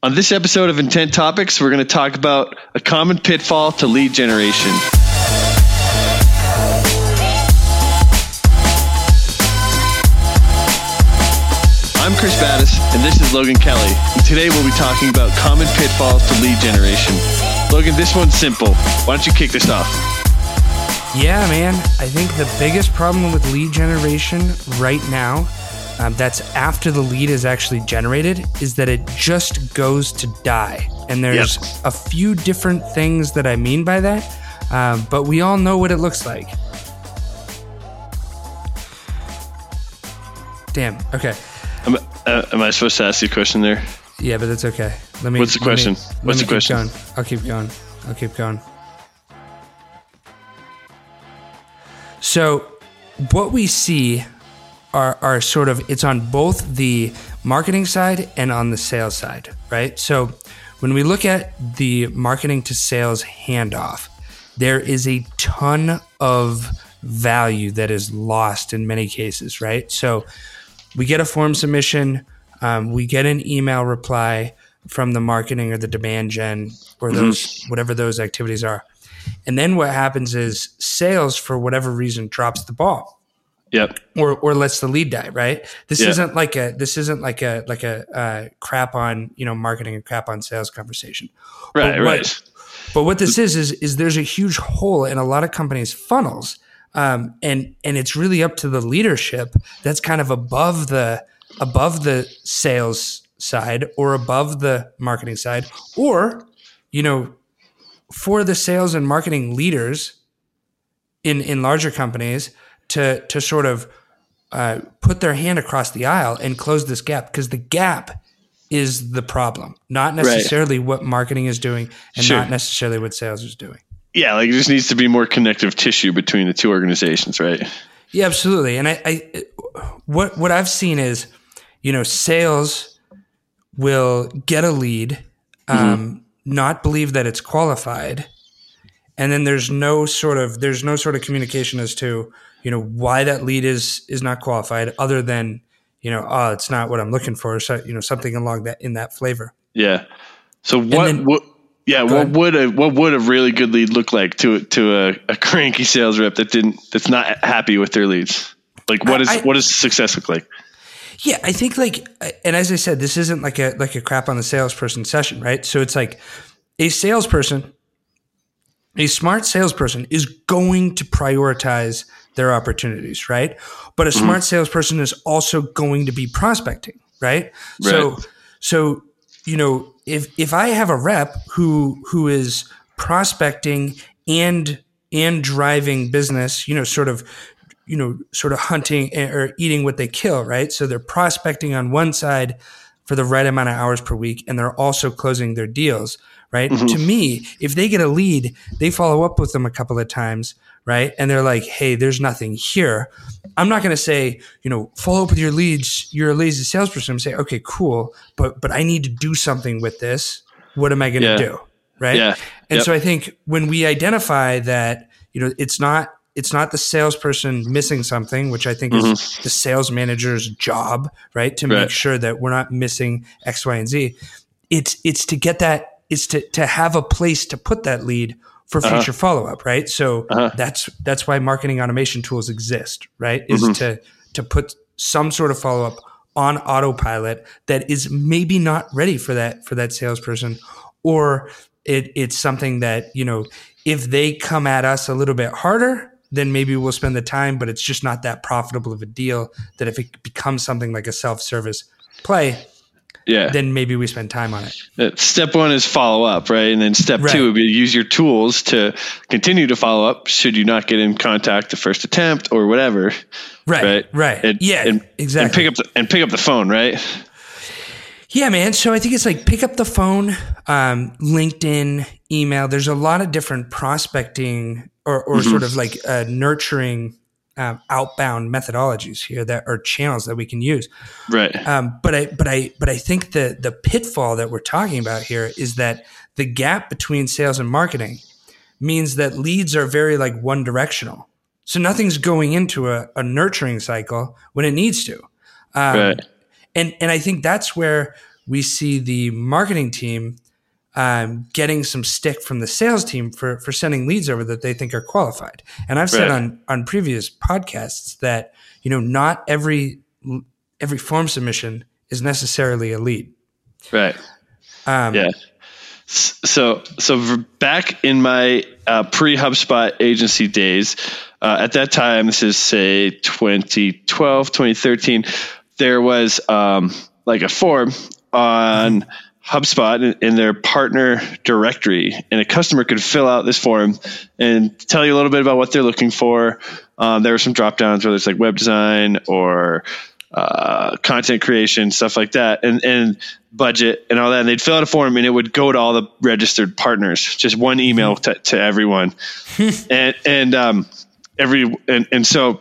On this episode of Intent Topics, we're going to talk about a common pitfall to lead generation. I'm Chris Battis, and this is Logan Kelly. And today we'll be talking about common pitfalls to lead generation. Logan, this one's simple. Why don't you kick this off? Yeah, man. I think the biggest problem with lead generation right now, um, that's after the lead is actually generated, is that it just goes to die. And there's Yep. a few different things that I mean by that, um, but we all know what it looks like. Damn. Okay. Am, uh, am I supposed to ask you a question there? Yeah, but that's okay. Let me. What's the let me- question? What's the question? Going. I'll keep going. I'll keep going. So, what we see are are sort of it's on both the marketing side and on the sales side, right? So, when we look at the marketing to sales handoff, there is a ton of value that is lost in many cases, right? So, we get a form submission, um, we get an email reply from the marketing or the demand gen or those whatever those activities are. And then what happens is sales for whatever reason drops the ball Yep. or or lets the lead die, right? This Yeah. isn't like a this isn't like a like a uh, crap on, you know, marketing and crap on sales conversation. Right, But what- right. But what this is is is there's a huge hole in a lot of companies' funnels, um, and and it's really up to the leadership that's kind of above the above the sales side or above the marketing side, or you know, for the sales and marketing leaders in in larger companies to to sort of uh, put their hand across the aisle and close this gap because the gap is the problem, not necessarily what marketing is doing and Sure. not necessarily what sales is doing. Yeah, like it just needs to be more connective tissue between the two organizations, right? Yeah, absolutely. And I, I what what I've seen is, you know, sales will get a lead, um, not believe that it's qualified, and then there's no sort of there's no sort of communication as to you know why that lead is is not qualified, other than you know, oh, it's not what I'm looking for, so you know, something along that in that flavor. Yeah. So what? then- what yeah. What ahead. would a what would a really good lead look like to to a, a cranky sales rep that didn't that's not happy with their leads? Like what is I- what does success look like? Yeah, I think like, and as I said, this isn't like a like a crap on the salesperson session, right? So it's like a salesperson, a smart salesperson is going to prioritize their opportunities, right? But a mm-hmm. smart salesperson is also going to be prospecting, right? So, Right. so you know, if if I have a rep who who is prospecting and and driving business, you know, sort of you know, sort of hunting or eating what they kill, right? So they're prospecting on one side for the right amount of hours per week, and they're also closing their deals, right? Mm-hmm. To me, if they get a lead, they follow up with them a couple of times, right? And they're like, hey, there's nothing here. I'm not going to say, you know, follow up with your leads. You're a lazy salesperson. I'm saying, okay, cool, but but I need to do something with this. What am I going to Yeah. do, right? Yeah. And Yep. so I think when we identify that, you know, it's not it's not the salesperson missing something, which I think is mm-hmm. the sales manager's job, right? To Right. make sure that we're not missing X, Y, and Z. It's it's to get that it's to to have a place to put that lead for uh-huh. future follow up, right? So uh-huh. that's that's why marketing automation tools exist, right? Is mm-hmm. to to put some sort of follow up on autopilot that is maybe not ready for that for that salesperson or it, it's something that you know if they come at us a little bit harder then maybe we'll spend the time but it's just not that profitable of a deal that if it becomes something like a self-service play Yeah. then maybe we spend time on it Uh, Step one is follow up, right? And then step Right. two would be use your tools to continue to follow up should you not get in contact the first attempt or whatever. right Right. right, And- yeah and, exactly And pick up the, and pick up the phone, right? Yeah, man. So I think it's like pick up the phone, um, LinkedIn, email. There's a lot of different prospecting or, or sort of like uh, nurturing um, outbound methodologies here that are channels that we can use. Right. Um, but I, but I, but I think the the pitfall that we're talking about here is that the gap between sales and marketing means that leads are very like one directional. So nothing's going into a, a nurturing cycle when it needs to. Um, right. and and I think that's where we see the marketing team um, getting some stick from the sales team for for sending leads over that they think are qualified. And I've said Right. on on previous podcasts that you know not every every form submission is necessarily a lead. Right. Um, Yeah. So, so back in my uh, pre HubSpot agency days, uh, at that time, this is say 2012, 2013, there was um, like a form on HubSpot in, their partner directory, and a customer could fill out this form and tell you a little bit about what they're looking for. Um, there were some drop downs, whether it's like web design or uh, content creation, stuff like that, and and budget and all that. And they'd fill out a form, and it would go to all the registered partners, just one email to, to everyone, and and um, every and and so.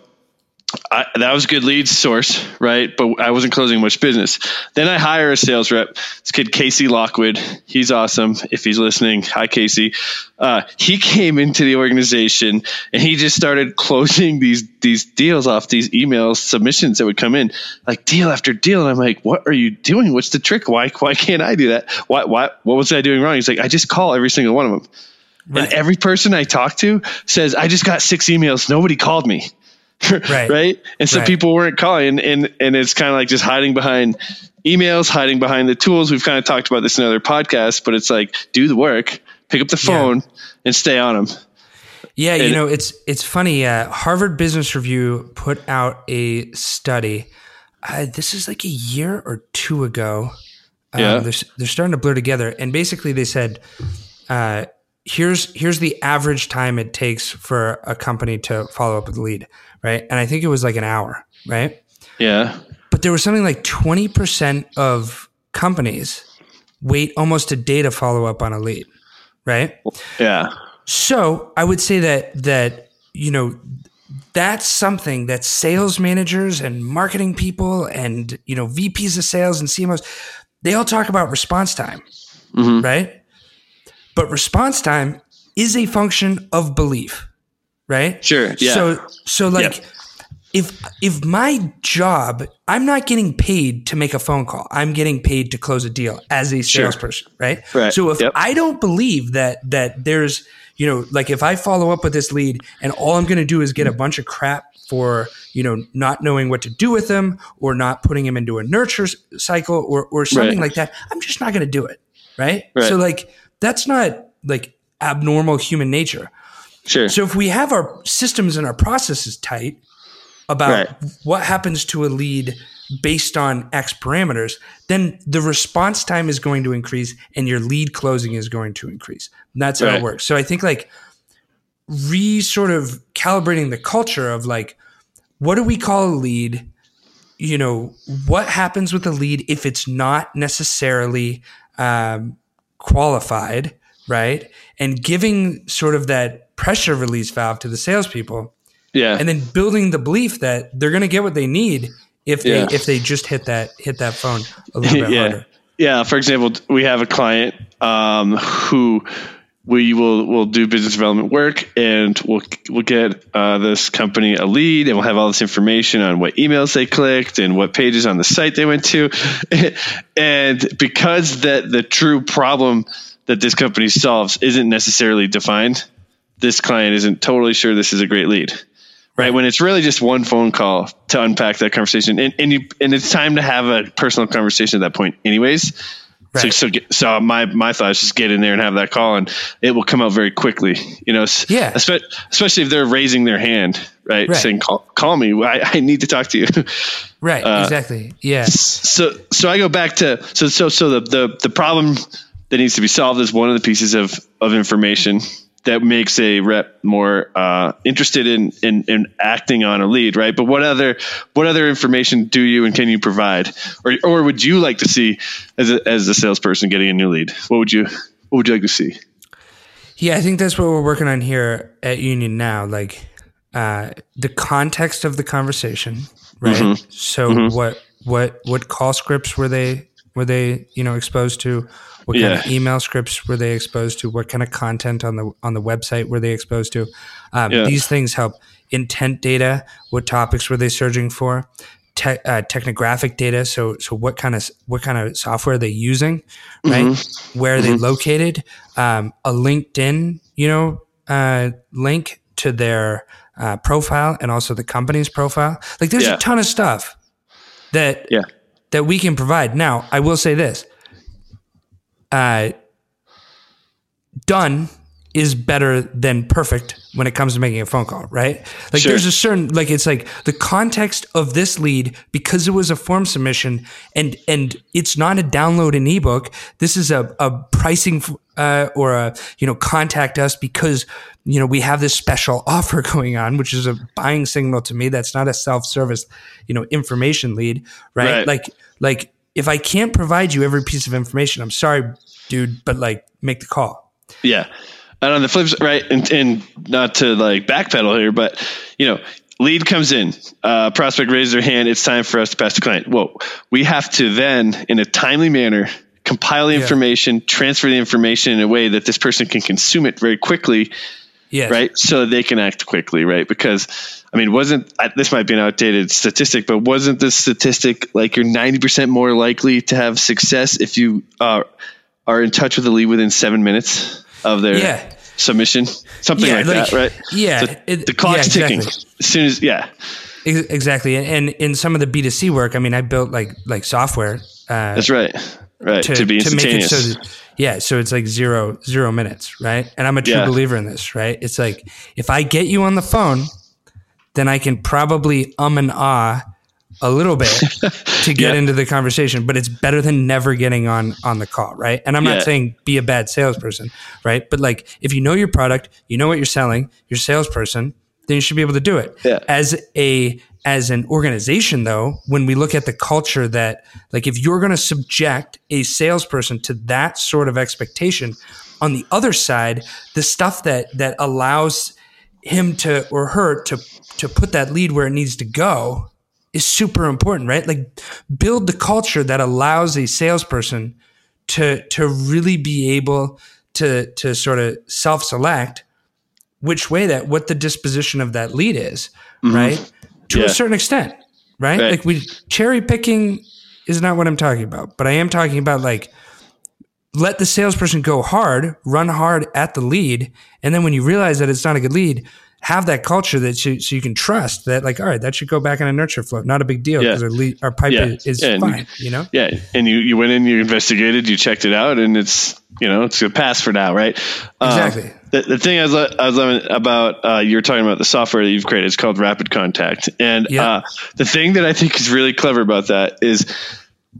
I, that was a good lead source, right? But I wasn't closing much business. Then I hire a sales rep. This kid Casey Lockwood, he's awesome. If he's listening, hi Casey. Uh, he came into the organization and he just started closing these these deals off these emails submissions that would come in, like deal after deal. And I'm like, what are you doing? What's the trick? Why why can't I do that? Why why what was I doing wrong? He's like, I just call every single one of them. Right. And every person I talk to says, I just got six emails. Nobody called me. Right. right. And so Right. people weren't calling and, and it's kind of like just hiding behind emails, hiding behind the tools. We've kind of talked about this in other podcasts, but it's like do the work, pick up the Yeah. phone and stay on them. Yeah, you know, it's it's funny. Uh, Harvard Business Review put out a study. Uh, this is like a year or two ago. Um, Yeah. they're, they're starting to blur together, and basically they said, uh, "Here's here's the average time it takes for a company to follow up with a lead, right?" And I think it was like an hour, right? Yeah. But there was something like twenty percent of companies wait almost a day to follow up on a lead, right? Yeah. So I would say that that you know that's something that sales managers and marketing people and you know VPs of sales and CMOs they all talk about response time, mm-hmm. right? But response time is a function of belief, right? Sure. Yeah. So so like Yep. if if my job I'm not getting paid to make a phone call. I'm getting paid to close a deal as a Sure. salesperson, right? Right. So if Yep. I don't believe that that there's you know like if I follow up with this lead and all I'm going to do is get a bunch of crap for you know not knowing what to do with them or not putting him into a nurture cycle or or something Right. like that, I'm just not going to do it, right? Right. So like that's not like abnormal human nature. Sure. So if we have our systems and our processes tight about Right. what happens to a lead based on X parameters, then the response time is going to increase and your lead closing is going to increase. And that's how Right. it works. So I think like re sort of calibrating the culture of like, what do we call a lead? You know, what happens with a lead if it's not necessarily um, qualified, right? And giving sort of that pressure release valve to the salespeople, yeah. and then building the belief that they're going to get what they need if they Yeah. if they just hit that hit that phone a little bit yeah. harder. Yeah. For example, we have a client um, who we will will do business development work, and we'll we'll get uh, this company a lead, and we'll have all this information on what emails they clicked and what pages on the site they went to, and because that the true problem that this company solves isn't necessarily defined, this client isn't totally sure this is a great lead. Right. When it's really just one phone call to unpack that conversation and, and you, and it's time to have a personal conversation at that point anyways. So, Right. so, get, so my, my thought is just get in there and have that call and it will come out very quickly, you know, Yeah. especially if they're raising their hand, right? Right. Saying, call, call me. I, I need to talk to you. Right. Uh, exactly. Yeah. so so I go back to so so so the the the problem that needs to be solved is one of the pieces of of information that makes a rep more uh, interested in, in in acting on a lead, right? But what other what other information do you and can you provide, or or would you like to see as a, as a salesperson getting a new lead? What would you what would you like to see? Yeah, I think that's what we're working on here at Union now. Like uh, the context of the conversation, right? Mm-hmm. So what what what call scripts were they were they you know exposed to? What kind of email scripts were they exposed to? What kind of content on the on the website were they exposed to? Um, Yeah. These things help. Intent data. What topics were they searching for? te- uh, technographic data. So, so what kind of what kind of software are they using, right? Mm-hmm. Where are they located? Um, a LinkedIn, you know, uh, link to their uh, profile and also the company's profile. Like, there's Yeah. a ton of stuff that Yeah. That we can provide. Now, I will say this: uh, done is better than perfect when it comes to making a phone call, right? Like Sure. there's a certain like it's like the context of this lead because it was a form submission and and it's not a download an ebook. This is a a pricing uh, or a you know contact us because you know we have this special offer going on, which is a buying signal to me. That's not a self service you know information lead, right? Right. Like like if I can't provide you every piece of information, I'm sorry, dude, but like make the call. Yeah. And on the flip side, right, and, and not to like backpedal here, but you know, lead comes in, uh, prospect raises their hand, it's time for us to pass the client. Whoa, we have to then, in a timely manner, compile the Yeah. information, transfer the information in a way that this person can consume it very quickly, Yeah. right? So they can act quickly, right? Because I mean, wasn't I- this might be an outdated statistic, but wasn't this statistic like you're 90% more likely to have success if you uh, are in touch with the lead within seven minutes of their Yeah. submission? Something Yeah, like, like- that, right? yeah, So it- the clock's yeah, ticking. exactly. As soon as, yeah. Exactly. And, and in some of the B2C work, I mean, I built like like software uh, That's right. Right. To, to, be to make it instantaneous. so that, yeah, so it's like zero zero minutes, right? And I'm a true believer in this, right? It's like if I get you on the phone, then I can probably um and ah a little bit to get Yeah. into the conversation, but it's better than never getting on on the call, right? And I'm Yeah. not saying be a bad salesperson, right? But like if you know your product, you know what you're selling, you're a salesperson, then you should be able to do it. Yeah. As a as an organization though, when we look at the culture that like if you're going to subject a salesperson to that sort of expectation, on the other side, the stuff that that allows him to or her to to put that lead where it needs to go is super important, right? Like build the culture that allows a salesperson to to really be able to to sort of self-select which way that what the disposition of that lead is, right? To Mm-hmm. Yeah. a certain extent, right? Right. Like we cherry picking is not what I'm talking about, but I am talking about like let the salesperson go hard, run hard at the lead, and then when you realize that it's not a good lead, have that culture that you, so you can trust that like all right, that should go back in a nurture flow, not a big deal Yeah. because our lead, our pipe Yeah. is, is Yeah, fine, you know. Yeah, and you you went in, you investigated, you checked it out, and it's you know it's a pass for now, right? Um, Exactly. the, the thing I was I was loving about uh, you're talking about the software that you've created. It's called Rapid Contact, and Yeah. uh, the thing that I think is really clever about that is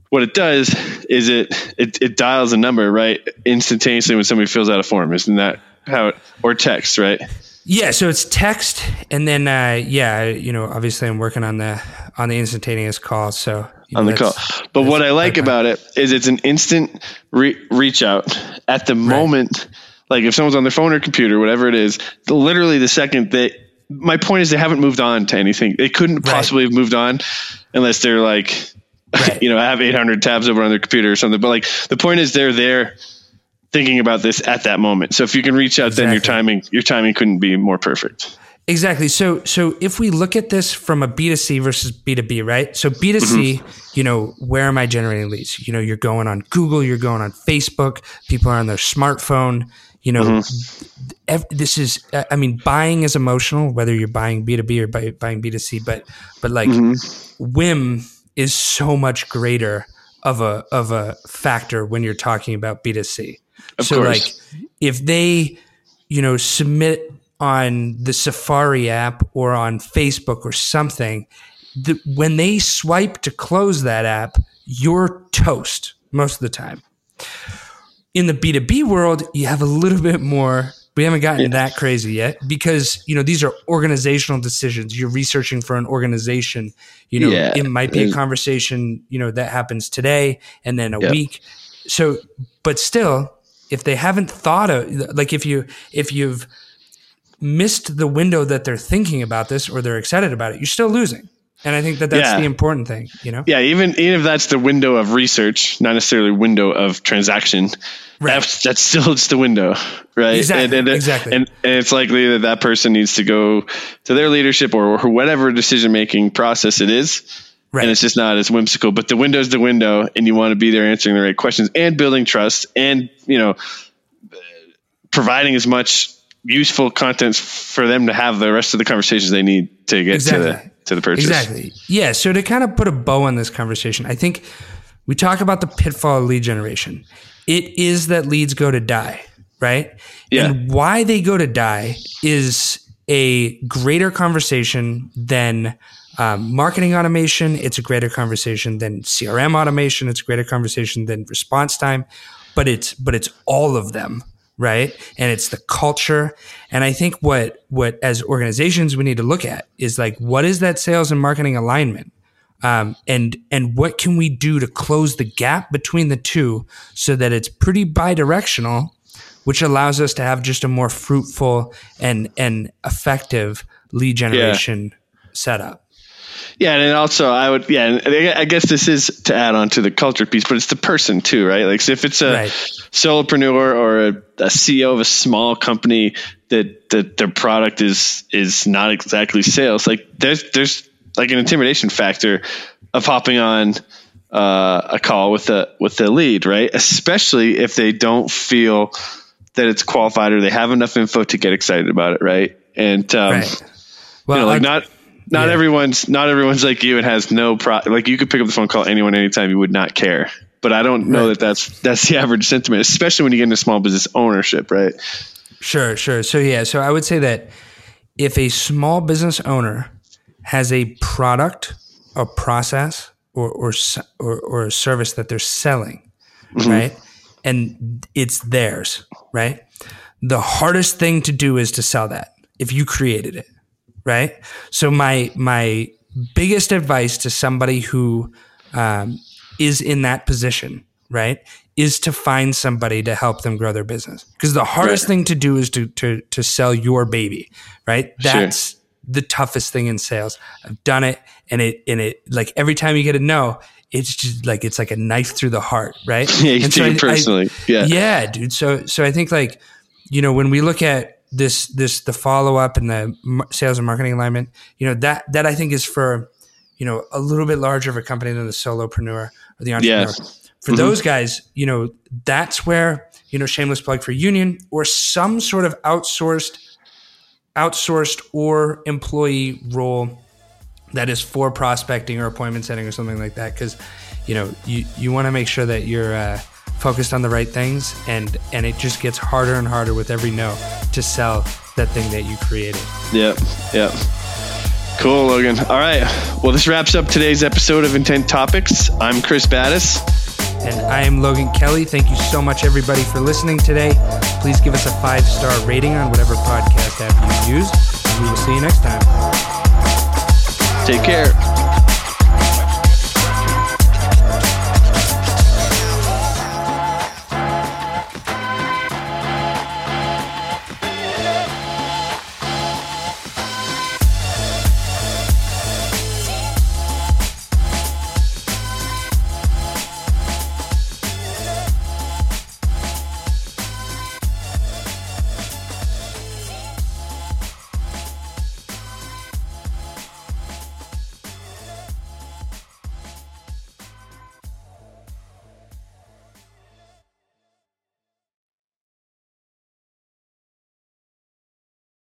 what it does is it it, it dials a number right instantaneously when somebody fills out a form. Isn't that how it or text right? Yeah, so it's text, and then uh, yeah, you know, obviously I'm working on the on the instantaneous call. So on the call. But what I like about it is it's an instant re- reach out at the moment. Like if someone's on their phone or computer, whatever it is, literally the second they. My point is they haven't moved on to anything. They couldn't Right. possibly have moved on unless they're like, Right. you know, I have 800 tabs over on their computer or something. But like the point is they're there thinking about this at that moment. So if you can reach out, then your timing your timing couldn't be more perfect. Exactly. So so if we look at this from a B2C versus B2B, right? So B2C, mm-hmm. you know, where am I generating leads? You know, you're going on Google, you're going on Facebook, people are on their smartphone, you know, mm-hmm. ev- this is uh, I mean, buying is emotional whether you're buying B2B or buy, buying B2C, but but like mm-hmm. whim is so much greater of a of a factor when you're talking about B2C. So course. like if they you know submit on the Safari app or on Facebook or something the, when they swipe to close that app you're toast most of the time. In the B2B world you have a little bit more. We haven't gotten that crazy yet because you know these are organizational decisions. You're researching for an organization. You know Yeah. it might be a conversation you know that happens today and then a Yep. week. So but still if they haven't thought of like if you if you've missed the window that they're thinking about this or they're excited about it you're still losing and i think that that's Yeah. the important thing you know Yeah, even even if that's the window of research, not necessarily window of transaction, Right. that's, that's still just the window, right? Exactly, And, and, exactly. And, and it's likely that that person needs to go to their leadership or, or whatever decision making process it is, Right. And it's just not as whimsical. But the window's the window, and you want to be there answering the right questions and building trust, and you know, providing as much useful content for them to have the rest of the conversations they need to get exactly. to the to the purchase. Exactly. Yeah. So to kind of put a bow on this conversation, I think we talk about the pitfall of lead generation. It is that leads go to die, right? Yeah. And why they go to die is a greater conversation than um, marketing automation. It's a greater conversation than CRM automation. It's a greater conversation than response time, but it's but it's all of them, right? And it's the culture. And I think what what as organizations we need to look at is like what is that sales and marketing alignment, um, and and what can we do to close the gap between the two so that it's pretty bidirectional which allows us to have just a more fruitful and and effective lead generation yeah. setup. Yeah, and also I would yeah, I guess this is to add on to the culture piece, but it's the person too, right? Like so if it's a right. solopreneur or a, a, CEO of a small company that that their product is is not exactly sales, like there's there's like an intimidation factor of hopping on uh, a call with the with the lead, right? Especially if they don't feel that it's qualified or they have enough info to get excited about it, right? And um, right. Well, you know, like not not yeah. everyone's not everyone's like you and has no pro. Like you could pick up the phone, call anyone anytime, you would not care. But I don't know right. that that's that's the average sentiment, especially when you get into small business ownership, right? Sure, sure. So yeah, so I would say that if a small business owner has a product, a process, or or or, or a service that they're selling, mm-hmm. right? and it's theirs, right? The hardest thing to do is to sell that if you created it, right? So my my biggest advice to somebody who um, is in that position, right, is to find somebody to help them grow their business. Because the hardest right. thing to do is to to to sell your baby, right? That's sure. the toughest thing in sales. I've done it, and it and it like every time you get a no, it's just like it's like a knife through the heart, right? yeah, you and so I, personally, I, yeah, yeah, dude. So so I think like you know when we look at this this the follow up and the sales and marketing alignment, you know that that I think is for you know a little bit larger of a company than the solopreneur or the entrepreneur. Yes. For mm-hmm. those guys, you know that's where you know shameless plug for union or some sort of outsourced outsourced or employee role that is for prospecting or appointment setting or something like that because you know you, you want to make sure that you're uh, focused on the right things and and it just gets harder and harder with every no to sell that thing that you created yep yep cool logan all right well this wraps up today's episode of intent topics i'm chris battis and I am Logan Kelly. Thank you so much, everybody, for listening today. Please give us a five star rating on whatever podcast app you use. And we will see you next time. Take care.